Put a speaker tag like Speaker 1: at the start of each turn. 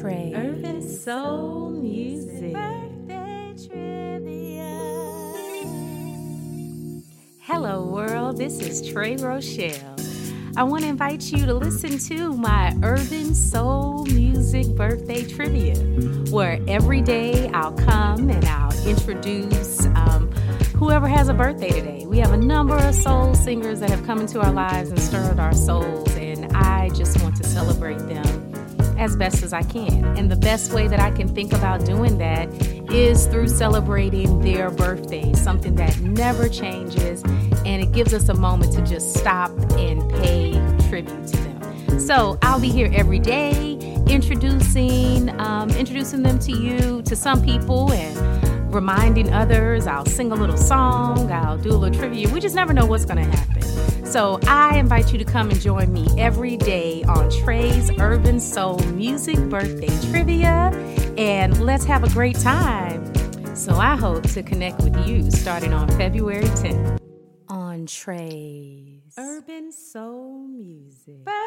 Speaker 1: Trey.
Speaker 2: Urban Soul Music.
Speaker 1: Birthday trivia.
Speaker 2: Hello, world. This is Trey Rochelle. I want to invite you to listen to my Urban Soul Music Birthday Trivia, where every day I'll come and I'll introduce um, whoever has a birthday today. We have a number of soul singers that have come into our lives and stirred our souls, and I just want to celebrate them as best as I can. And the best way that I can think about doing that is through celebrating their birthday, something that never changes, and it gives us a moment to just stop and pay tribute to them. So I'll be here every day introducing um, introducing them to you, to some people, and reminding others. I'll sing a little song, I'll do a little trivia. We just never know what's going to happen. So I invite you to come and join me every day on Trey's Urban Soul Music Birthday Trivia, and let's have a great time. So I hope to connect with you starting on February 10th on Trey's
Speaker 1: Urban Soul Music.
Speaker 2: Trivia.